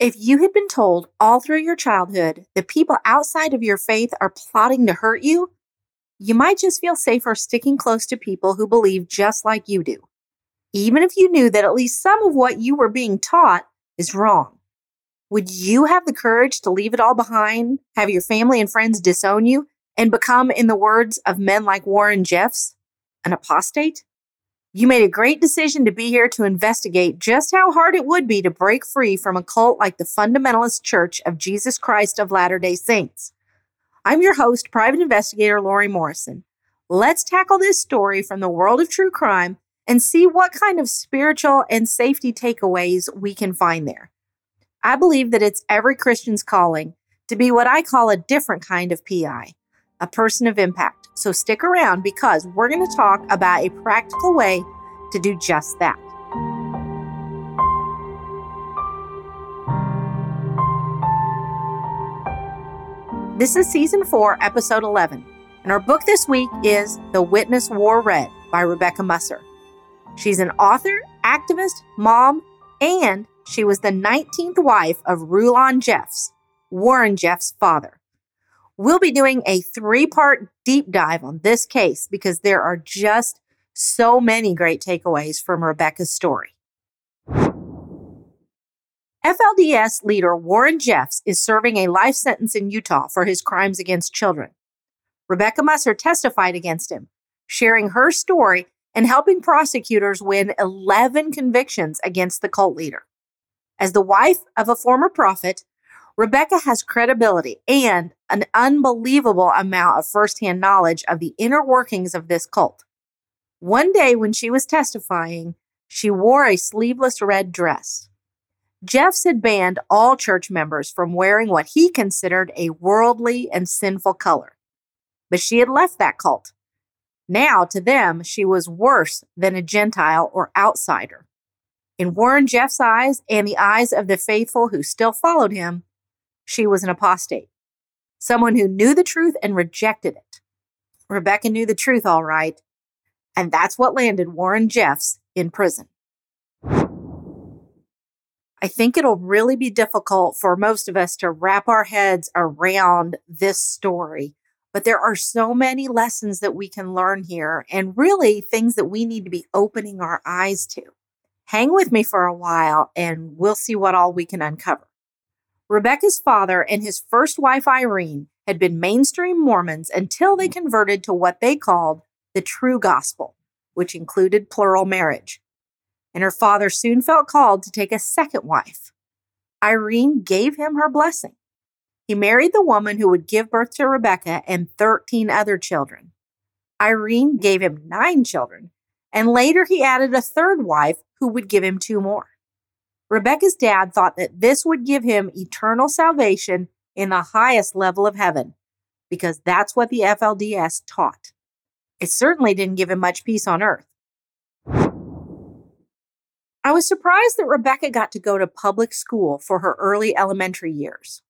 If you had been told all through your childhood that people outside of your faith are plotting to hurt you, you might just feel safer sticking close to people who believe just like you do, even if you knew that at least some of what you were being taught is wrong. Would you have the courage to leave it all behind, have your family and friends disown you, and become, in the words of men like Warren Jeffs, an apostate? You made a great decision to be here to investigate just how hard it would be to break free from a cult like the Fundamentalist Church of Jesus Christ of Latter day Saints. I'm your host, private investigator Lori Morrison. Let's tackle this story from the world of true crime and see what kind of spiritual and safety takeaways we can find there. I believe that it's every Christian's calling to be what I call a different kind of PI, a person of impact. So stick around because we're going to talk about a practical way to do just that. This is season four, episode 11, and our book this week is The Witness Wore Red by Rebecca Musser. She's an author, activist, mom, and she was the 19th wife of Rulon Jeffs, Warren Jeffs' father. We'll be doing a three part deep dive on this case because there are just so many great takeaways from Rebecca's story. FLDS leader Warren Jeffs is serving a life sentence in Utah for his crimes against children. Rebecca Musser testified against him, sharing her story and helping prosecutors win 11 convictions against the cult leader. As the wife of a former prophet, Rebecca has credibility and an unbelievable amount of firsthand knowledge of the inner workings of this cult. One day when she was testifying, she wore a sleeveless red dress. Jeffs had banned all church members from wearing what he considered a worldly and sinful color. But she had left that cult. Now, to them, she was worse than a Gentile or outsider. In Warren Jeff's eyes and the eyes of the faithful who still followed him, she was an apostate, someone who knew the truth and rejected it. Rebecca knew the truth all right, and that's what landed Warren Jeffs in prison. I think it'll really be difficult for most of us to wrap our heads around this story. But there are so many lessons that we can learn here and really things that we need to be opening our eyes to. Hang with me for a while and we'll see what all we can uncover. Rebecca's father and his first wife, Irene, had been mainstream Mormons until they converted to what they called the true gospel, which included plural marriage. And her father soon felt called to take a second wife. Irene gave him her blessing. He married the woman who would give birth to Rebecca and 13 other children. Irene gave him nine children, and later he added a third wife who would give him two more. Rebecca's dad thought that this would give him eternal salvation in the highest level of heaven, because that's what the FLDS taught. It certainly didn't give him much peace on earth. I was surprised that Rebecca got to go to public school for her early elementary years.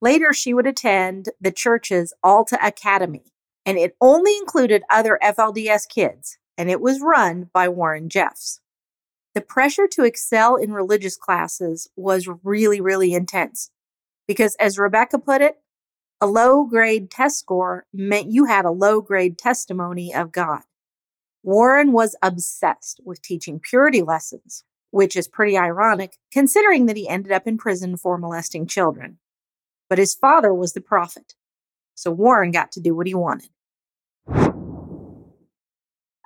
Later, she would attend the church's Alta Academy, and it only included other FLDS kids, and it was run by Warren Jeffs. The pressure to excel in religious classes was really, really intense because, as Rebecca put it, a low grade test score meant you had a low grade testimony of God. Warren was obsessed with teaching purity lessons, which is pretty ironic considering that he ended up in prison for molesting children. But his father was the prophet, so Warren got to do what he wanted.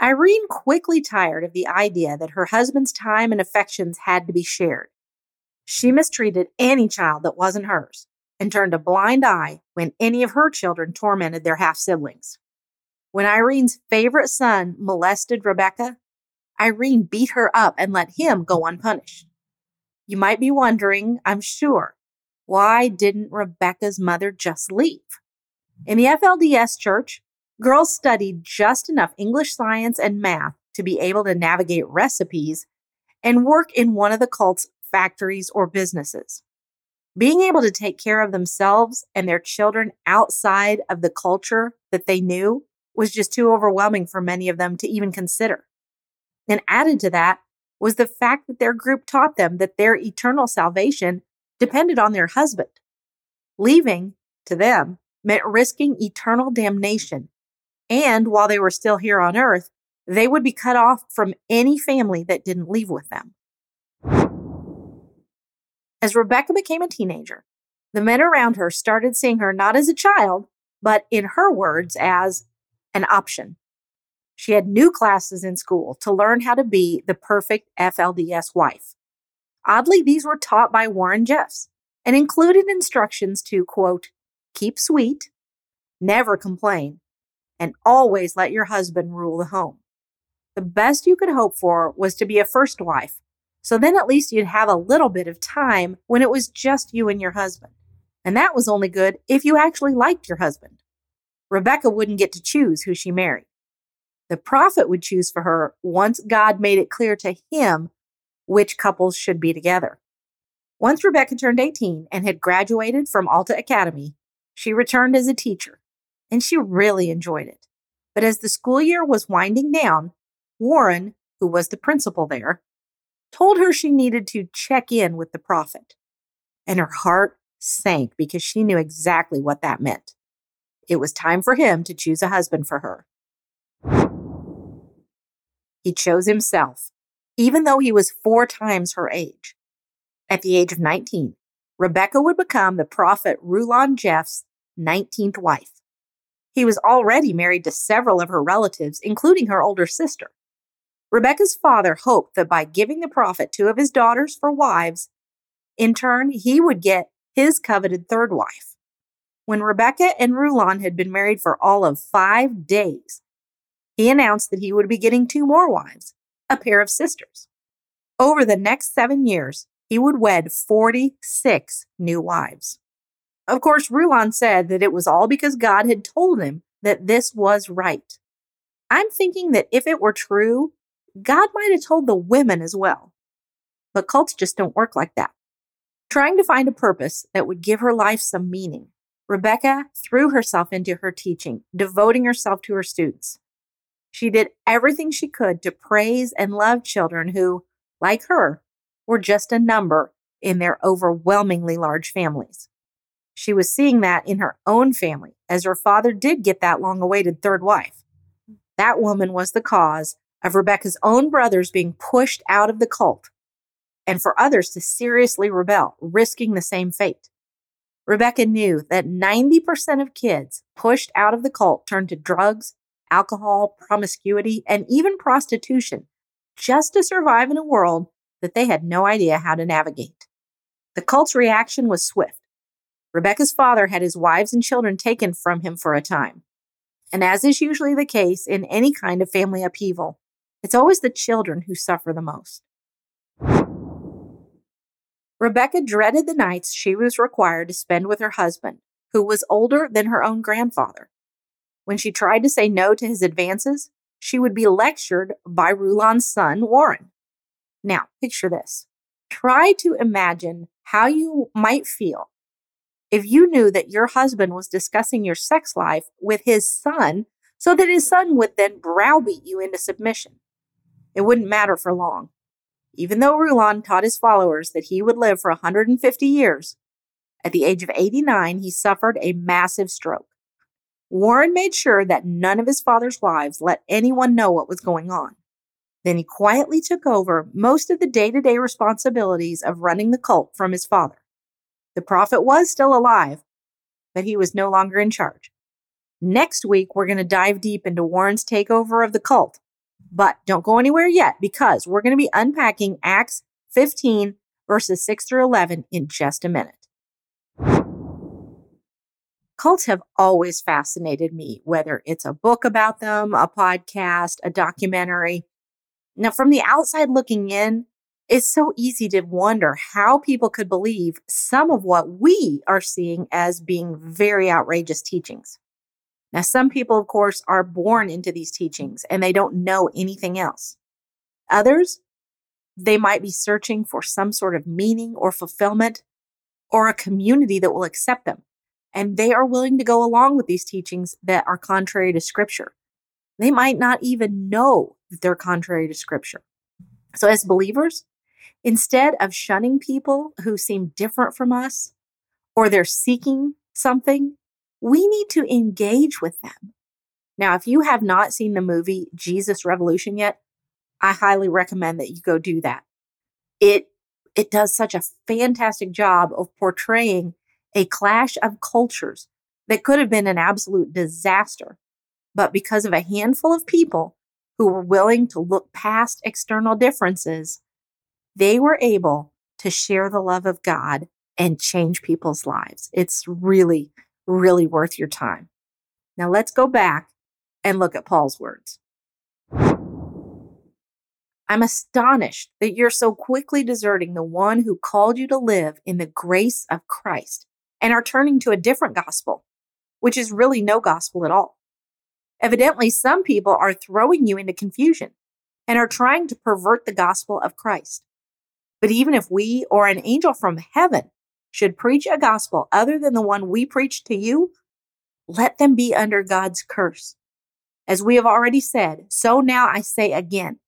Irene quickly tired of the idea that her husband's time and affections had to be shared. She mistreated any child that wasn't hers and turned a blind eye when any of her children tormented their half siblings. When Irene's favorite son molested Rebecca, Irene beat her up and let him go unpunished. You might be wondering, I'm sure, why didn't Rebecca's mother just leave? In the FLDS church, Girls studied just enough English, science, and math to be able to navigate recipes and work in one of the cult's factories or businesses. Being able to take care of themselves and their children outside of the culture that they knew was just too overwhelming for many of them to even consider. And added to that was the fact that their group taught them that their eternal salvation depended on their husband. Leaving, to them, meant risking eternal damnation. And while they were still here on earth, they would be cut off from any family that didn't leave with them. As Rebecca became a teenager, the men around her started seeing her not as a child, but in her words, as an option. She had new classes in school to learn how to be the perfect FLDS wife. Oddly, these were taught by Warren Jeffs and included instructions to, quote, keep sweet, never complain, and always let your husband rule the home. The best you could hope for was to be a first wife, so then at least you'd have a little bit of time when it was just you and your husband. And that was only good if you actually liked your husband. Rebecca wouldn't get to choose who she married. The prophet would choose for her once God made it clear to him which couples should be together. Once Rebecca turned 18 and had graduated from Alta Academy, she returned as a teacher, and she really enjoyed it. But as the school year was winding down, Warren, who was the principal there, told her she needed to check in with the prophet. And her heart sank because she knew exactly what that meant. It was time for him to choose a husband for her. He chose himself, even though he was four times her age. At the age of 19, Rebecca would become the prophet Rulon Jeff's 19th wife. He was already married to several of her relatives, including her older sister. Rebecca's father hoped that by giving the prophet two of his daughters for wives, in turn, he would get his coveted third wife. When Rebecca and Rulon had been married for all of five days, he announced that he would be getting two more wives, a pair of sisters. Over the next seven years, he would wed 46 new wives. Of course, Rulon said that it was all because God had told him that this was right. I'm thinking that if it were true, God might have told the women as well. But cults just don't work like that. Trying to find a purpose that would give her life some meaning, Rebecca threw herself into her teaching, devoting herself to her students. She did everything she could to praise and love children who, like her, were just a number in their overwhelmingly large families. She was seeing that in her own family, as her father did get that long awaited third wife. That woman was the cause of Rebecca's own brothers being pushed out of the cult and for others to seriously rebel, risking the same fate. Rebecca knew that 90% of kids pushed out of the cult turned to drugs alcohol, promiscuity, and even prostitution just to survive in a world that they had no idea how to navigate. The cult's reaction was swift. Rebecca's father had his wives and children taken from him for a time. And as is usually the case in any kind of family upheaval, it's always the children who suffer the most. Rebecca dreaded the nights she was required to spend with her husband, who was older than her own grandfather. When she tried to say no to his advances, she would be lectured by Rulon's son, Warren. Now, picture this. Try to imagine how you might feel if you knew that your husband was discussing your sex life with his son so that his son would then browbeat you into submission. It wouldn't matter for long. Even though Rulon taught his followers that he would live for 150 years, at the age of 89, he suffered a massive stroke. Warren made sure that none of his father's wives let anyone know what was going on. Then he quietly took over most of the day to day responsibilities of running the cult from his father. The prophet was still alive, but he was no longer in charge. Next week, we're going to dive deep into Warren's takeover of the cult. But don't go anywhere yet because we're going to be unpacking Acts 15, verses 6 through 11 in just a minute. Cults have always fascinated me, whether it's a book about them, a podcast, a documentary. Now, from the outside looking in, it's so easy to wonder how people could believe some of what we are seeing as being very outrageous teachings. Now, some people, of course, are born into these teachings and they don't know anything else. Others, they might be searching for some sort of meaning or fulfillment or a community that will accept them and they are willing to go along with these teachings that are contrary to scripture. They might not even know that they're contrary to scripture. So, as believers, Instead of shunning people who seem different from us or they're seeking something, we need to engage with them. Now, if you have not seen the movie Jesus Revolution yet, I highly recommend that you go do that. It it does such a fantastic job of portraying a clash of cultures that could have been an absolute disaster. But because of a handful of people who were willing to look past external differences, they were able to share the love of God and change people's lives. It's really, really worth your time. Now let's go back and look at Paul's words. I'm astonished that you're so quickly deserting the one who called you to live in the grace of Christ and are turning to a different gospel, which is really no gospel at all. Evidently, some people are throwing you into confusion and are trying to pervert the gospel of Christ. But even if we or an angel from heaven should preach a gospel other than the one we preach to you, let them be under God's curse. As we have already said, so now I say again,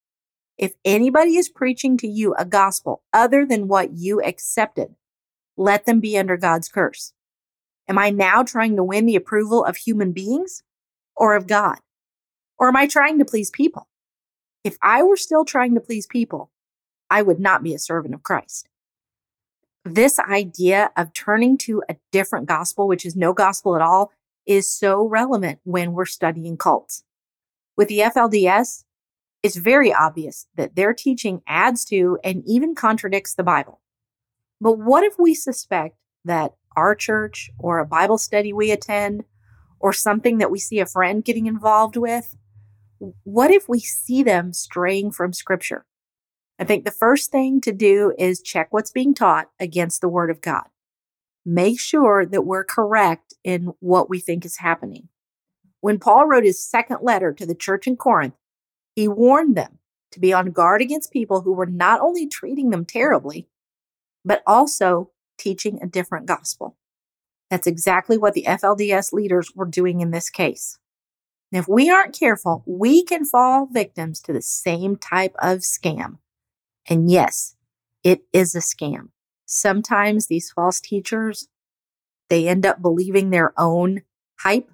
if anybody is preaching to you a gospel other than what you accepted, let them be under God's curse. Am I now trying to win the approval of human beings or of God? Or am I trying to please people? If I were still trying to please people, I would not be a servant of Christ. This idea of turning to a different gospel, which is no gospel at all, is so relevant when we're studying cults. With the FLDS, it's very obvious that their teaching adds to and even contradicts the Bible. But what if we suspect that our church or a Bible study we attend or something that we see a friend getting involved with? What if we see them straying from scripture? I think the first thing to do is check what's being taught against the word of God. Make sure that we're correct in what we think is happening. When Paul wrote his second letter to the church in Corinth, he warned them to be on guard against people who were not only treating them terribly, but also teaching a different gospel. That's exactly what the FLDS leaders were doing in this case. And if we aren't careful, we can fall victims to the same type of scam. And yes, it is a scam. Sometimes these false teachers, they end up believing their own hype,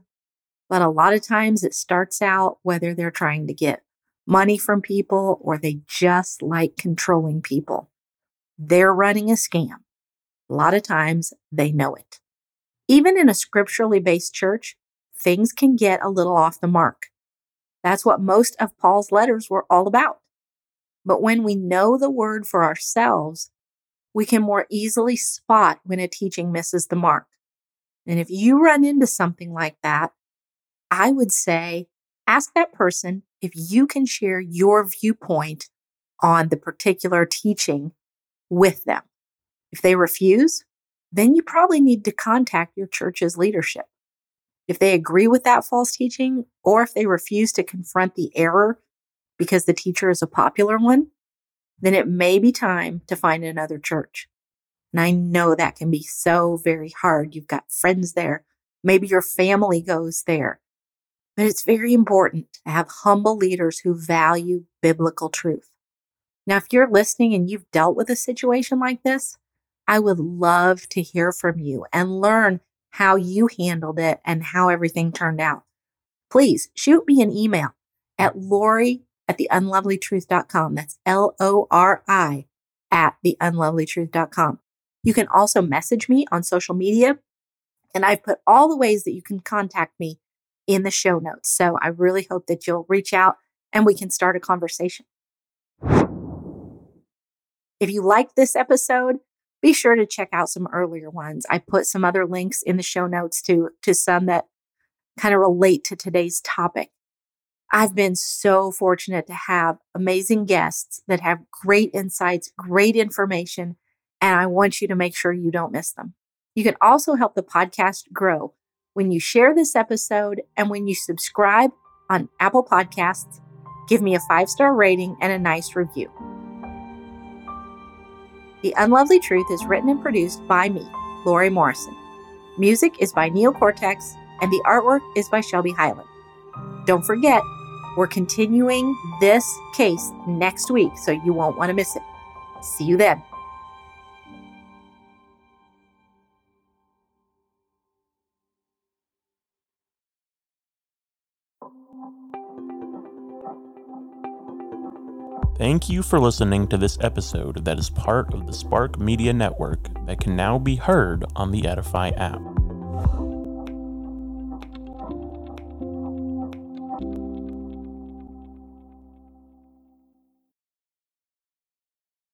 but a lot of times it starts out whether they're trying to get money from people or they just like controlling people. They're running a scam. A lot of times they know it. Even in a scripturally based church, things can get a little off the mark. That's what most of Paul's letters were all about. But when we know the word for ourselves, we can more easily spot when a teaching misses the mark. And if you run into something like that, I would say ask that person if you can share your viewpoint on the particular teaching with them. If they refuse, then you probably need to contact your church's leadership. If they agree with that false teaching, or if they refuse to confront the error because the teacher is a popular one, then it may be time to find another church. And I know that can be so very hard. You've got friends there. Maybe your family goes there. But it's very important to have humble leaders who value biblical truth. Now, if you're listening and you've dealt with a situation like this, I would love to hear from you and learn how you handled it and how everything turned out. Please shoot me an email at Lori at theunlovelyTruth.com. That's L O R I at theunlovelyTruth.com. You can also message me on social media, and I've put all the ways that you can contact me in the show notes. So I really hope that you'll reach out and we can start a conversation. If you liked this episode, be sure to check out some earlier ones. I put some other links in the show notes to, to some that kind of relate to today's topic. I've been so fortunate to have amazing guests that have great insights, great information, and I want you to make sure you don't miss them. You can also help the podcast grow when you share this episode and when you subscribe on Apple Podcasts, give me a five star rating and a nice review. The Unlovely Truth is written and produced by me, Lori Morrison. Music is by Neil Cortex, and the artwork is by Shelby Highland. Don't forget, we're continuing this case next week, so you won't want to miss it. See you then. Thank you for listening to this episode that is part of the Spark Media Network that can now be heard on the Edify app.